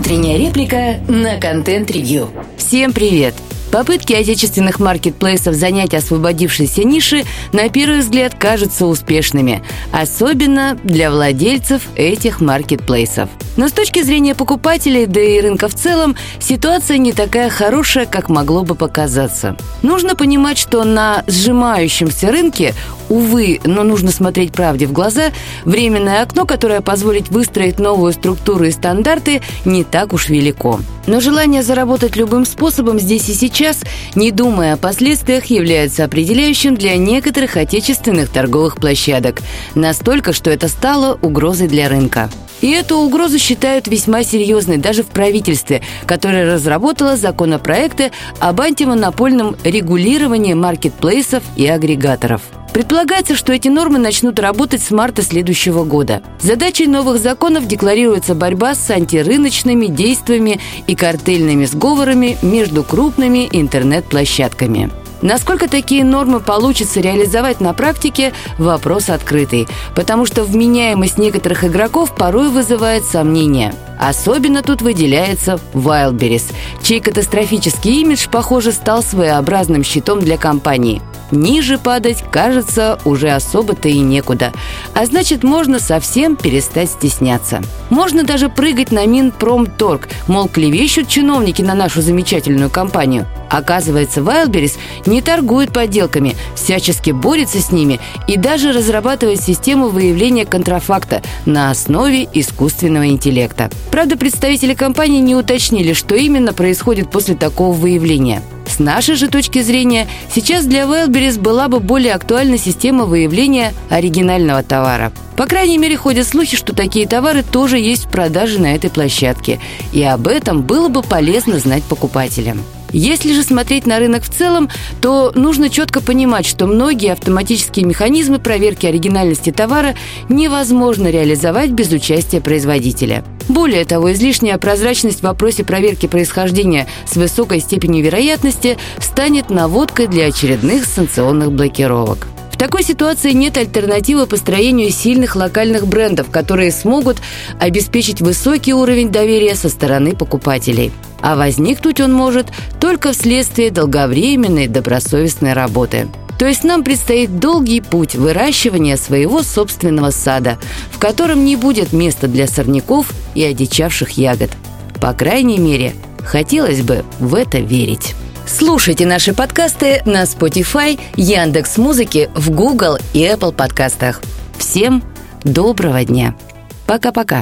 Утренняя реплика на контент-ревью. Всем привет! Попытки отечественных маркетплейсов занять освободившиеся ниши на первый взгляд кажутся успешными, особенно для владельцев этих маркетплейсов. Но с точки зрения покупателей, да и рынка в целом, ситуация не такая хорошая, как могло бы показаться. Нужно понимать, что на сжимающемся рынке, увы, но нужно смотреть правде в глаза, временное окно, которое позволит выстроить новую структуру и стандарты, не так уж велико. Но желание заработать любым способом здесь и сейчас не думая о последствиях, являются определяющим для некоторых отечественных торговых площадок. Настолько, что это стало угрозой для рынка. И эту угрозу считают весьма серьезной даже в правительстве, которое разработало законопроекты об антимонопольном регулировании маркетплейсов и агрегаторов. Предполагается, что эти нормы начнут работать с марта следующего года. Задачей новых законов декларируется борьба с антирыночными действиями и картельными сговорами между крупными интернет-площадками. Насколько такие нормы получится реализовать на практике – вопрос открытый, потому что вменяемость некоторых игроков порой вызывает сомнения. Особенно тут выделяется Wildberries, чей катастрофический имидж, похоже, стал своеобразным щитом для компании – Ниже падать, кажется, уже особо-то и некуда. А значит, можно совсем перестать стесняться. Можно даже прыгать на Минпромторг, мол, клевещут чиновники на нашу замечательную компанию. Оказывается, Wildberries не торгует подделками, всячески борется с ними и даже разрабатывает систему выявления контрафакта на основе искусственного интеллекта. Правда, представители компании не уточнили, что именно происходит после такого выявления – с нашей же точки зрения, сейчас для Wildberries была бы более актуальна система выявления оригинального товара. По крайней мере, ходят слухи, что такие товары тоже есть в продаже на этой площадке. И об этом было бы полезно знать покупателям. Если же смотреть на рынок в целом, то нужно четко понимать, что многие автоматические механизмы проверки оригинальности товара невозможно реализовать без участия производителя. Более того, излишняя прозрачность в вопросе проверки происхождения с высокой степенью вероятности станет наводкой для очередных санкционных блокировок такой ситуации нет альтернативы построению сильных локальных брендов, которые смогут обеспечить высокий уровень доверия со стороны покупателей. А возникнуть он может только вследствие долговременной добросовестной работы. То есть нам предстоит долгий путь выращивания своего собственного сада, в котором не будет места для сорняков и одичавших ягод. По крайней мере, хотелось бы в это верить. Слушайте наши подкасты на Spotify, Яндекс Музыки, в Google и Apple подкастах. Всем доброго дня. Пока-пока.